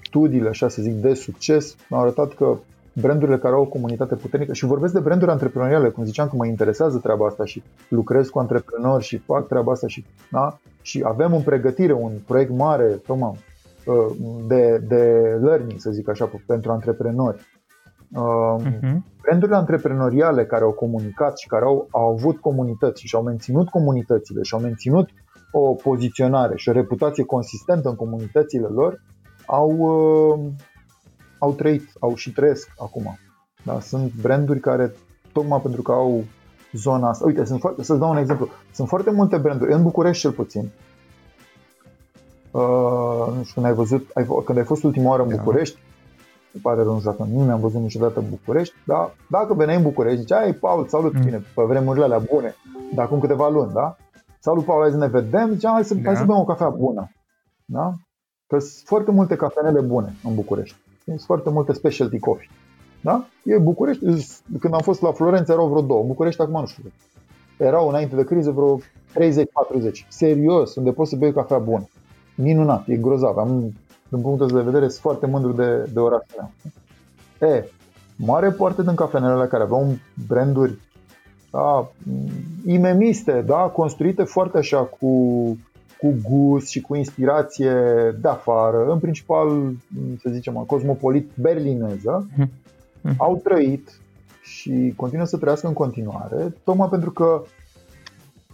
studiile, așa să zic, de succes, au arătat că brandurile care au o comunitate puternică și vorbesc de branduri antreprenoriale, cum ziceam că mă interesează treaba asta și lucrez cu antreprenori și fac treaba asta și, da? și avem în pregătire un proiect mare, tocmai, uh, de, de learning, să zic așa, pentru antreprenori. Uh-huh. Brandurile antreprenoriale care au comunicat și care au, au avut comunități și au menținut comunitățile și au menținut o poziționare și o reputație consistentă în comunitățile lor, au, uh, au trăit, au și trăiesc acum. Da? Sunt branduri care, tocmai pentru că au zona asta, uite, sunt foarte, să-ți dau un exemplu, sunt foarte multe branduri, în București cel puțin, uh, nu știu când ai văzut, ai, când ai fost ultima oară în da. București, îmi pare rău, dacă nu ne-am văzut niciodată în București, dar dacă veneai în București, ziceai, Paul, salut, mm. bine, pe vremurile alea bune, dar acum câteva luni, da? Salut, Paul, hai să ne vedem, ziceam, hai să, da. hai să bem o cafea bună, da? Că sunt foarte multe cafenele bune în București. Sunt foarte multe specialty coffee. Da? E București, când am fost la Florența erau vreo două, în București acum nu știu. Erau înainte de criză vreo 30-40. Serios, unde poți să bei cafea bună. Minunat, e grozav. Am, din punctul de vedere, sunt foarte mândru de, de orașul meu. E, mare parte din cafenele care aveau branduri da, imemiste, da, construite foarte așa cu cu gust și cu inspirație de afară, în principal, să zicem, cosmopolit berlineză, mm-hmm. au trăit și continuă să trăiască în continuare, tocmai pentru că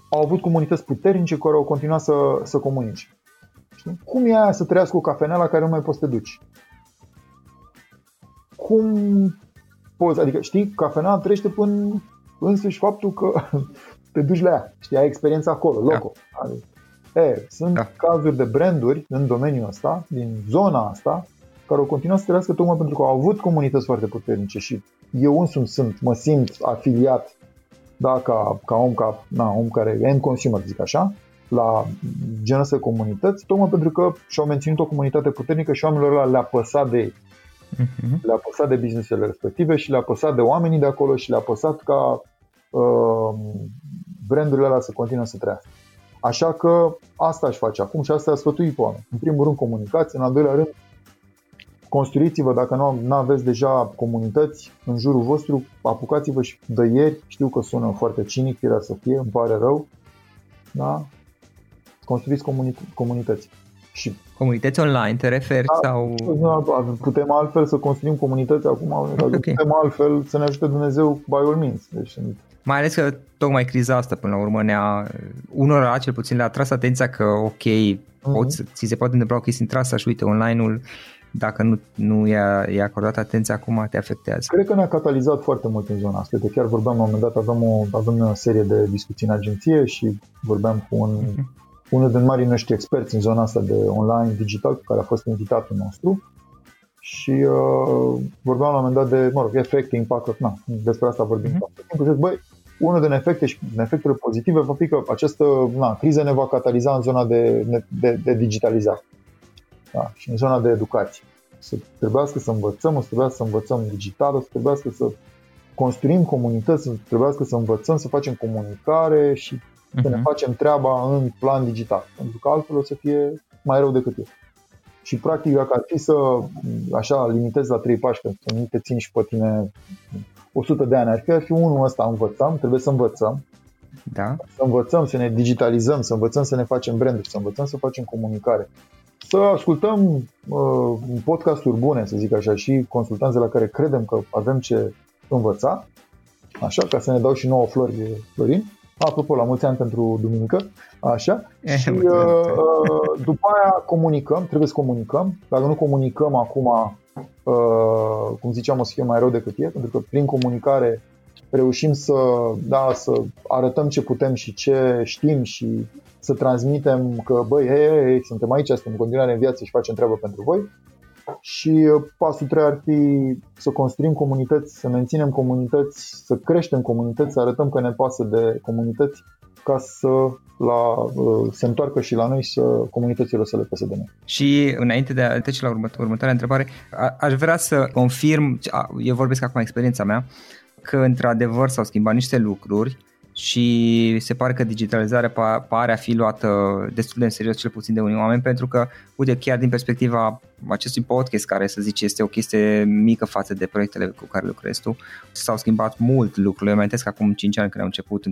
au avut comunități puternice care au continuat să, să comunice. Știi? Cum e aia să trăiască o cafenea la care nu mai poți să te duci? Cum poți, adică știi, cafenea trăiește până însuși faptul că te duci la ea, știi, ai experiența acolo, locul. Da. Adică E, sunt da. cazuri de branduri în domeniul ăsta, din zona asta, care au continuat să trăiască tocmai pentru că au avut comunități foarte puternice și eu însumi sunt, mă simt afiliat da, ca, ca om, ca na, om care e în consumer, zic așa, la genul ăsta de comunități, tocmai pentru că și-au menținut o comunitate puternică și oamenilor ăla le-a păsat de ei. Uh-huh. Le-a păsat de businessurile respective și le-a păsat de oamenii de acolo și le-a păsat ca uh, brandurile alea să continue să trăiască. Așa că asta aș face acum și asta a sfătuit pe oameni. În primul rând comunicați, în al doilea rând construiți-vă, dacă nu aveți deja comunități în jurul vostru, apucați-vă și de ieri, știu că sună foarte cinic, era să fie, îmi pare rău, da? Construiți comuni- comunități. Și comunități online, te referi da, sau... Putem altfel să construim comunități acum, okay. putem altfel să ne ajute Dumnezeu by all means. Deci mai ales că tocmai criza asta până la urmă ne-a, unora cel puțin le-a tras atenția că ok, uh-huh. poți, ți se poate întâmpla o chestie intrasă și uite online-ul dacă nu, nu i-a, i-a acordat atenția acum te afectează. Cred că ne-a catalizat foarte mult în zona asta. De chiar vorbeam la un moment dat, avem o, avem o serie de discuții în agenție și vorbeam cu un, uh-huh. Unul din marii noștri experți în zona asta de online digital, care a fost invitatul nostru și uh, vorbeam la un moment dat de, mă rog, efecte, impact, na, despre asta vorbim. Uh-huh. Băi, unul din efecte și din efectele pozitive va fi că această na, criză ne va cataliza în zona de, de, de digitalizare da, și în zona de educație. Să trebuiască să învățăm, o să trebuiască să învățăm digital, o să trebuiască să construim comunități, să trebuiască să învățăm să facem comunicare și uh-huh. să ne mhm. facem treaba în plan digital. Pentru că altfel o să fie mai rău decât e. Și practic dacă ar fi să așa limitezi la trei pași, că să nu te țin și pe tine 100 de ani ar fi, ar fi unul ăsta, învățăm, trebuie să învățăm. Da. Să învățăm, să ne digitalizăm, să învățăm să ne facem branduri, să învățăm să facem comunicare. Să ascultăm uh, podcasturi bune, să zic așa, și consultanțe la care credem că avem ce învăța. Așa, ca să ne dau și nouă flori, Florin. Apropo, la mulți ani pentru duminică. Așa. Eh, și uh, uh, după aia comunicăm, trebuie să comunicăm. Dacă nu comunicăm acum, Uh, cum ziceam, o să fie mai rău decât e, pentru că prin comunicare reușim să, da, să arătăm ce putem și ce știm și să transmitem că, băi, hei, hei, hei suntem aici, suntem în continuare în viață și facem treabă pentru voi. Și uh, pasul 3 ar fi să construim comunități, să menținem comunități, să creștem comunități, să arătăm că ne pasă de comunități ca să la, uh, se întoarcă și la noi să comunitățile să le pese de noi. Și înainte de a trece la următoarea întrebare, aș vrea să confirm, eu vorbesc acum experiența mea, că într-adevăr s-au schimbat niște lucruri și se pare că digitalizarea pare a fi luată destul de în serios, cel puțin de unii oameni, pentru că, uite, chiar din perspectiva acestui podcast, care să zice este o chestie mică față de proiectele cu care lucrezi tu, s-au schimbat mult lucrurile. Eu mai că acum 5 ani când am început,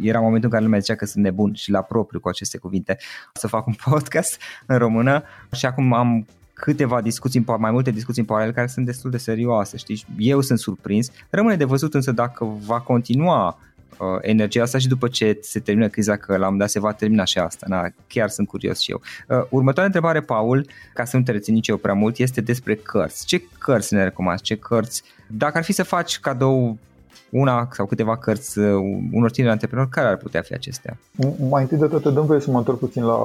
era momentul în care lumea zicea că sunt nebun și la propriu cu aceste cuvinte să fac un podcast în română și acum am câteva discuții, mai multe discuții în paralel care sunt destul de serioase, știi? Eu sunt surprins. Rămâne de văzut însă dacă va continua uh, energia asta și după ce se termină criza, că la un dat se va termina și asta. Na, chiar sunt curios și eu. Uh, următoarea întrebare, Paul, ca să nu te rețin nici eu prea mult, este despre cărți. Ce cărți ne recomanzi? Ce cărți? Dacă ar fi să faci cadou una sau câteva cărți uh, unor tineri antreprenori, care ar putea fi acestea? Mai întâi de toate dăm voie să mă întorc puțin la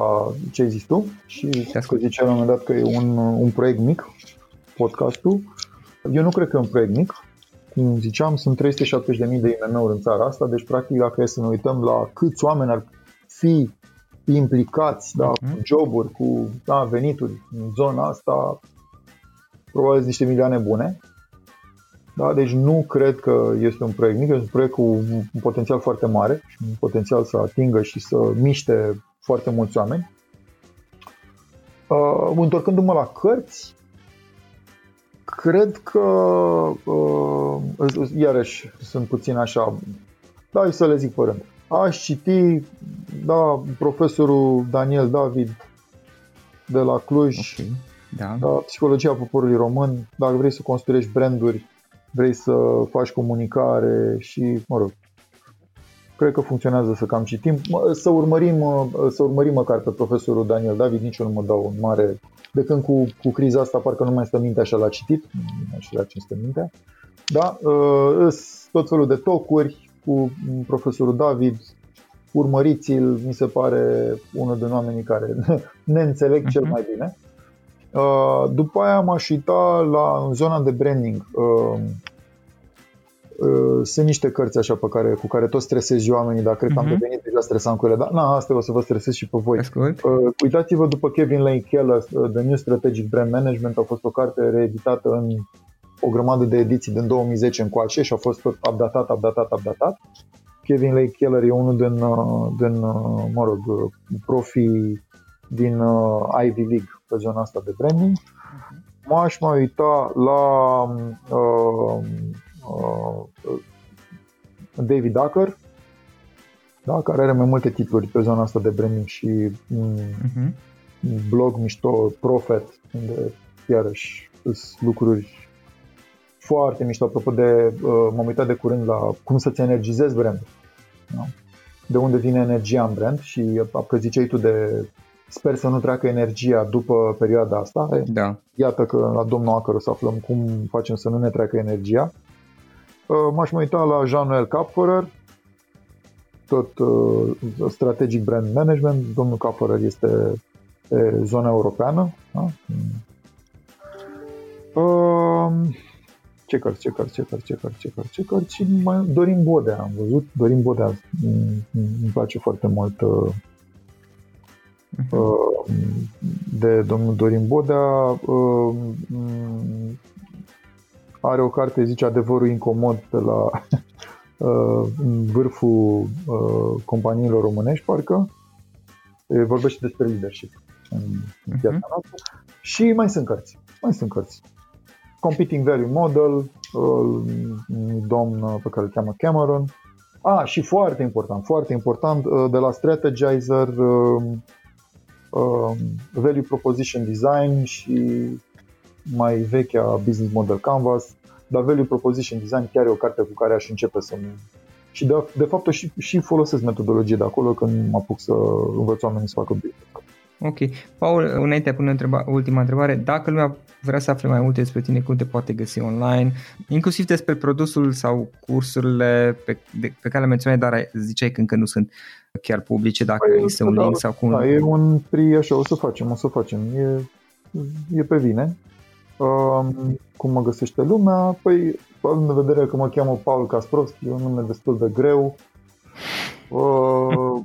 ce ai zis tu și te ziceai la un moment dat că e un, un proiect mic, podcastul. Eu nu cred că e un proiect mic. Cum ziceam, sunt 370.000 de IMM-uri în țara asta, deci practic dacă e să ne uităm la câți oameni ar fi implicați, da, uh-huh. cu joburi, cu da, venituri în zona asta, probabil niște milioane bune. Da? Deci nu cred că este un proiect mic, este un proiect cu un potențial foarte mare și un potențial să atingă și să miște foarte mulți oameni. Uh, întorcându-mă la cărți, cred că, uh, iarăși, sunt puțin așa, da, să le zic pe rând. Aș citi, da, profesorul Daniel David de la Cluj, okay. da. Da, Psihologia poporului român, dacă vrei să construiești branduri vrei să faci comunicare și, mă rog, cred că funcționează să cam citim. Să urmărim, să urmărim măcar pe profesorul Daniel David, nici eu nu mă dau un mare... De când cu, cu criza asta parcă nu mai stă minte așa la citit, nu mai știu la ce stă mintea. Da, uh, tot felul de tocuri cu profesorul David, urmăriți-l, mi se pare unul din oamenii care ne înțeleg cel mhm. mai bine. Uh, după aia m-aș uita la în zona de branding. Uh, uh, sunt niște cărți așa pe care, cu care tot stresez eu oamenii, dar cred că uh-huh. am mhm. devenit deja stresant cu ele. Dar na, asta o să vă stresez și pe voi. Uh, uitați-vă după Kevin Lane Keller, The New Strategic Brand Management. A fost o carte reeditată în o grămadă de ediții din 2010 încoace și a fost tot updatat, updatat, updatat. Kevin Lane Keller e unul din, din mă rog, profii din Ivy League pe zona asta de branding. M-aș mai uita la uh, uh, David Ducker, da, care are mai multe titluri pe zona asta de branding și uh-huh. blog mișto, Profet, unde iarăși sunt lucruri foarte mișto. Apropo de, uh, m-am uitat de curând la cum să-ți energizezi brandul. Da? De unde vine energia în brand și că ziceai tu de Sper să nu treacă energia după perioada asta. Da. Iată că la domnul Acker o să aflăm cum facem să nu ne treacă energia. Uh, m-aș mai uita la Jean-Noel Kapferer, tot uh, Strategic Brand Management. Domnul Kapferer este pe zona europeană. Da? Uh, ce cărți, ce cărți, ce cărți, ce cărți, ce cărți, ce cărți și mai Dorin Bodea am văzut. Dorin Bodea îmi place foarte mult Uh, de domnul Dorin Bodea. Uh, are o carte, zice Adevărul incomod pe la uh, vârful companiilor românești, parcă. Vorbește despre leadership în viața uh-huh. noastră. Și mai sunt cărți. Mai sunt cărți. Competing Value Model, domn pe care îl cheamă Cameron. Ah, și foarte important, foarte important, de la Strategizer, Um, value Proposition Design și mai vechea Business Model Canvas, dar Value Proposition Design chiar e o carte cu care aș începe să și de, de fapt și, și folosesc metodologie de acolo când mă apuc să învăț oamenii să facă business. Ok. Paul, înainte pune întreba, ultima întrebare, dacă lumea vrea să afle mai multe despre tine, cum te poate găsi online, inclusiv despre produsul sau cursurile pe, de, pe care le menționai, dar ziceai că încă nu sunt chiar publice, dacă păi, este un da, link sau cum. Da, e un pri, așa, o să facem, o să facem, e, e pe vine. Um, cum mă găsește lumea? Păi, având în vedere că mă cheamă Paul Kasperovski, e un nume destul de greu. Uh,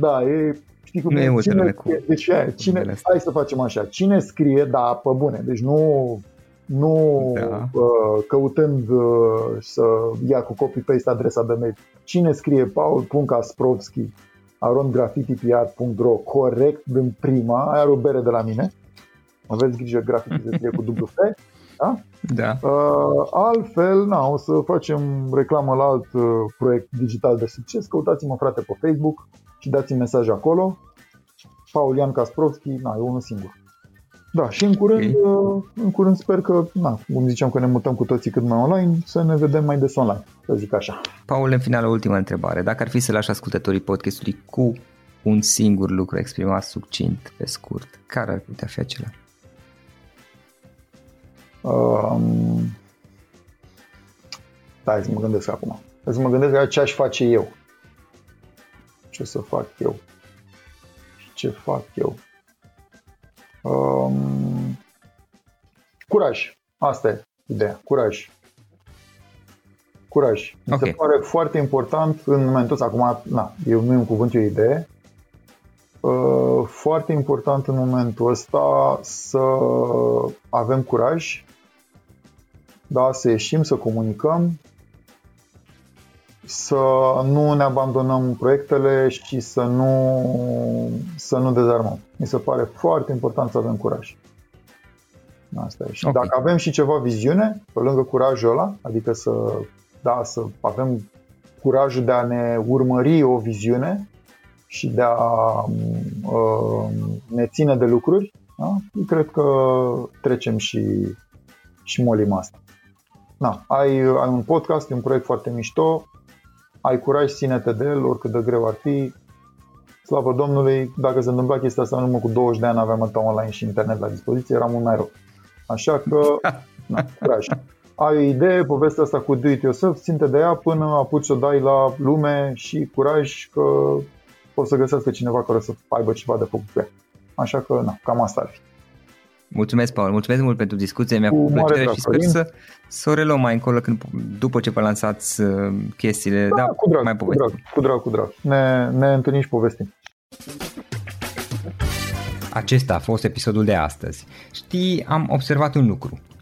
da, e știi cum nu e? cine, cu deci aia, cine, hai să facem așa, cine scrie, da, pe bune, deci nu, nu da. uh, căutând uh, să ia cu copy-paste adresa de mail, cine scrie paul.kasprovski arondgraffitipiat.ro corect din prima, are o bere de la mine, aveți grijă, grafitii se scrie cu dublu F, da? Da. Uh, altfel, na, o să facem reclamă la alt uh, proiect digital de succes. Căutați-mă, frate, pe Facebook și dați-mi mesaj acolo. Paulian Kasprovski, na, e unul singur. Da, și în curând, okay. Uh, în curând sper că, na, cum ziceam că ne mutăm cu toții cât mai online, să ne vedem mai des online, să zic așa. Paul, în final, o ultimă întrebare. Dacă ar fi să lași ascultătorii podcastului cu un singur lucru exprimat succint, pe scurt, care ar putea fi acela? Um, hai să mă gândesc acum. Hai să mă gândesc la ce aș face eu. Ce să fac eu. Ce fac eu. Um, curaj. Asta e ideea. Curaj. Curaj. Mi okay. se pare foarte important în momentul ăsta. Acum, na, eu nu e un cuvânt, e o idee. Uh, foarte important în momentul ăsta să avem curaj da, să ieșim, să comunicăm, să nu ne abandonăm proiectele și să nu, să nu dezarmăm. Mi se pare foarte important să avem curaj. Asta e. Și okay. dacă avem și ceva viziune, pe lângă curajul ăla, adică să, da, să avem curajul de a ne urmări o viziune și de a uh, ne ține de lucruri, da? cred că trecem și, și molim asta na, ai, ai un podcast, e un proiect foarte mișto, ai curaj, ține-te de el, oricât de greu ar fi. Slavă Domnului, dacă se întâmpla chestia asta în urmă cu 20 de ani aveam atâta online și internet la dispoziție, era mult mai rău. Așa că, na, curaj. Ai o idee, povestea asta cu do it yourself, ținte de ea până apuci să o dai la lume și curaj că poți să găsească cineva care să aibă ceva de făcut pe ea. Așa că, na, cam asta ar fi. Mulțumesc, Paul, mulțumesc mult pentru discuție, mi-a făcut plăcere și sper să, să o reluăm mai încolo când, după ce vă lansați uh, chestiile. Da, da cu drag, mai cu drag, cu drag, cu drag. Ne, ne întâlnim și povestim. Acesta a fost episodul de astăzi. Știi, am observat un lucru.